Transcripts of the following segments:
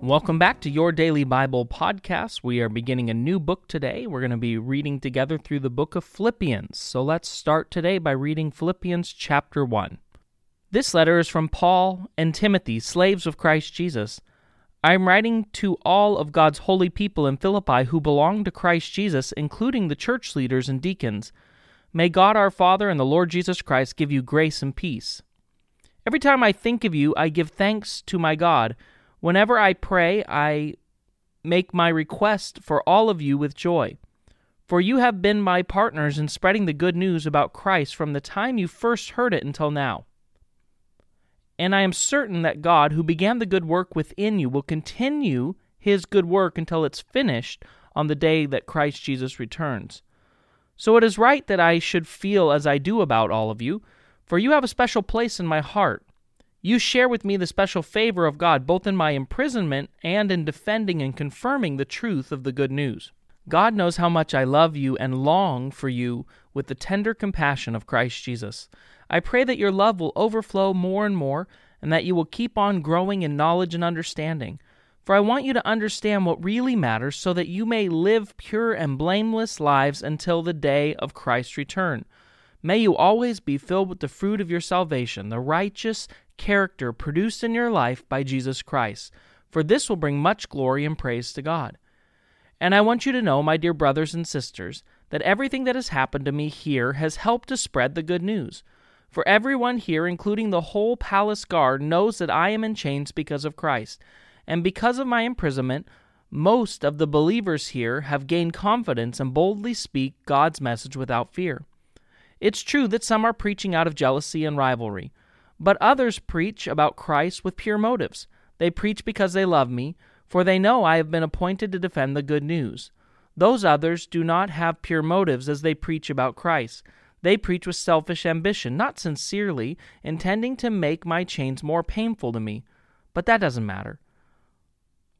Welcome back to Your Daily Bible Podcast. We are beginning a new book today. We're going to be reading together through the book of Philippians. So let's start today by reading Philippians chapter 1. This letter is from Paul and Timothy, slaves of Christ Jesus. I am writing to all of God's holy people in Philippi who belong to Christ Jesus, including the church leaders and deacons. May God our Father and the Lord Jesus Christ give you grace and peace. Every time I think of you, I give thanks to my God Whenever I pray, I make my request for all of you with joy. For you have been my partners in spreading the good news about Christ from the time you first heard it until now. And I am certain that God, who began the good work within you, will continue his good work until it's finished on the day that Christ Jesus returns. So it is right that I should feel as I do about all of you, for you have a special place in my heart. You share with me the special favor of God both in my imprisonment and in defending and confirming the truth of the good news. God knows how much I love you and long for you with the tender compassion of Christ Jesus. I pray that your love will overflow more and more, and that you will keep on growing in knowledge and understanding. For I want you to understand what really matters so that you may live pure and blameless lives until the day of Christ's return. May you always be filled with the fruit of your salvation, the righteous character produced in your life by Jesus Christ, for this will bring much glory and praise to God. And I want you to know, my dear brothers and sisters, that everything that has happened to me here has helped to spread the good news. For everyone here, including the whole palace guard, knows that I am in chains because of Christ. And because of my imprisonment, most of the believers here have gained confidence and boldly speak God's message without fear. It's true that some are preaching out of jealousy and rivalry. But others preach about Christ with pure motives. They preach because they love me, for they know I have been appointed to defend the good news. Those others do not have pure motives as they preach about Christ. They preach with selfish ambition, not sincerely, intending to make my chains more painful to me. But that doesn't matter.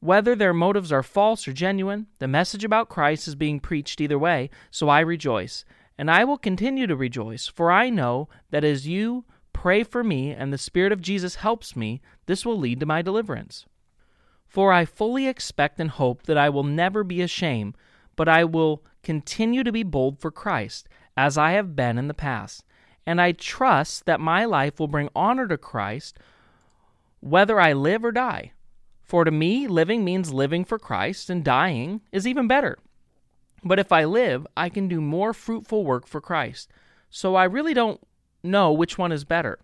Whether their motives are false or genuine, the message about Christ is being preached either way, so I rejoice. And I will continue to rejoice, for I know that as you pray for me and the Spirit of Jesus helps me, this will lead to my deliverance. For I fully expect and hope that I will never be ashamed, but I will continue to be bold for Christ, as I have been in the past. And I trust that my life will bring honor to Christ, whether I live or die. For to me, living means living for Christ, and dying is even better. But if I live, I can do more fruitful work for Christ. So I really don't know which one is better.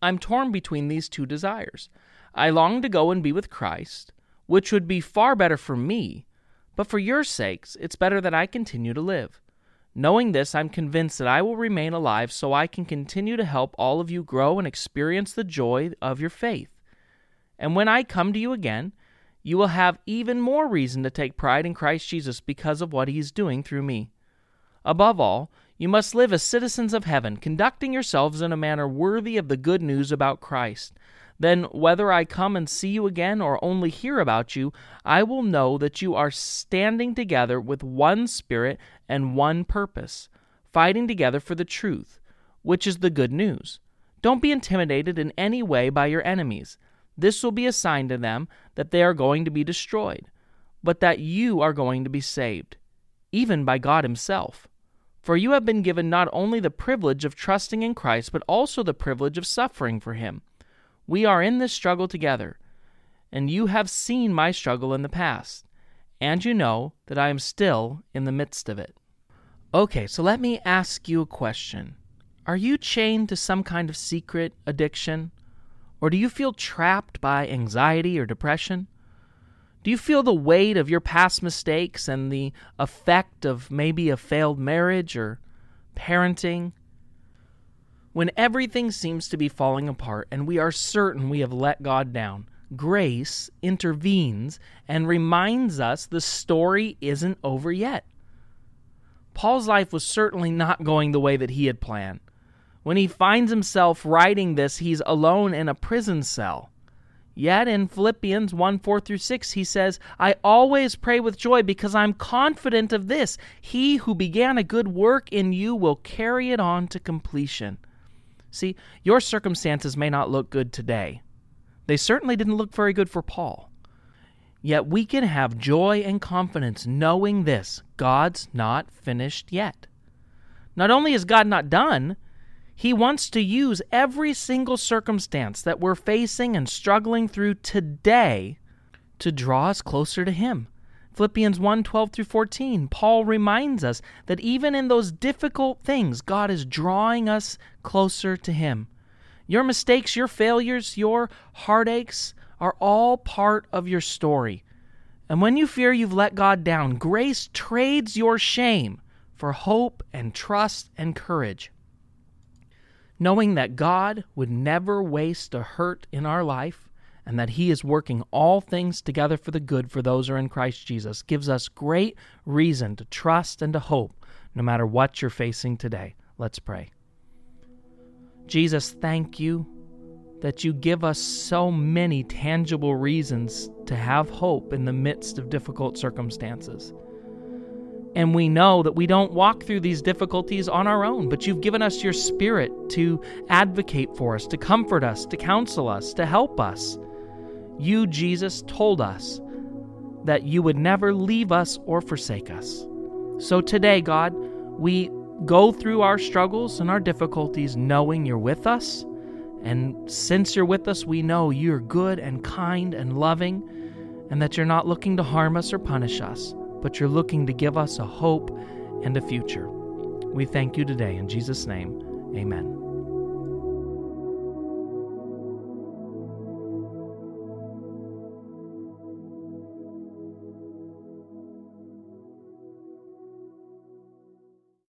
I'm torn between these two desires. I long to go and be with Christ, which would be far better for me, but for your sakes, it's better that I continue to live. Knowing this, I'm convinced that I will remain alive so I can continue to help all of you grow and experience the joy of your faith. And when I come to you again, you will have even more reason to take pride in Christ Jesus because of what he is doing through me. Above all, you must live as citizens of heaven, conducting yourselves in a manner worthy of the good news about Christ. Then, whether I come and see you again or only hear about you, I will know that you are standing together with one spirit and one purpose, fighting together for the truth, which is the good news. Don't be intimidated in any way by your enemies. This will be a sign to them that they are going to be destroyed, but that you are going to be saved, even by God Himself. For you have been given not only the privilege of trusting in Christ, but also the privilege of suffering for him. We are in this struggle together, and you have seen my struggle in the past, and you know that I am still in the midst of it. Okay, so let me ask you a question. Are you chained to some kind of secret addiction? Or do you feel trapped by anxiety or depression? Do you feel the weight of your past mistakes and the effect of maybe a failed marriage or parenting? When everything seems to be falling apart and we are certain we have let God down, grace intervenes and reminds us the story isn't over yet. Paul's life was certainly not going the way that he had planned. When he finds himself writing this, he's alone in a prison cell. Yet in Philippians 1 4 through 6, he says, I always pray with joy because I'm confident of this. He who began a good work in you will carry it on to completion. See, your circumstances may not look good today. They certainly didn't look very good for Paul. Yet we can have joy and confidence knowing this God's not finished yet. Not only is God not done, He wants to use every single circumstance that we're facing and struggling through today to draw us closer to Him. Philippians 1 12 through 14, Paul reminds us that even in those difficult things, God is drawing us closer to Him. Your mistakes, your failures, your heartaches, are all part of your story. And when you fear you've let God down, grace trades your shame for hope and trust and courage. Knowing that God would never waste a hurt in our life and that He is working all things together for the good for those who are in Christ Jesus gives us great reason to trust and to hope no matter what you're facing today. Let's pray. Jesus, thank you that you give us so many tangible reasons to have hope in the midst of difficult circumstances. And we know that we don't walk through these difficulties on our own, but you've given us your spirit to advocate for us, to comfort us, to counsel us, to help us. You, Jesus, told us that you would never leave us or forsake us. So today, God, we go through our struggles and our difficulties knowing you're with us and since you're with us, we know you're good and kind and loving, and that you're not looking to harm us or punish us, but you're looking to give us a hope and a future. We thank you today. In Jesus' name, amen.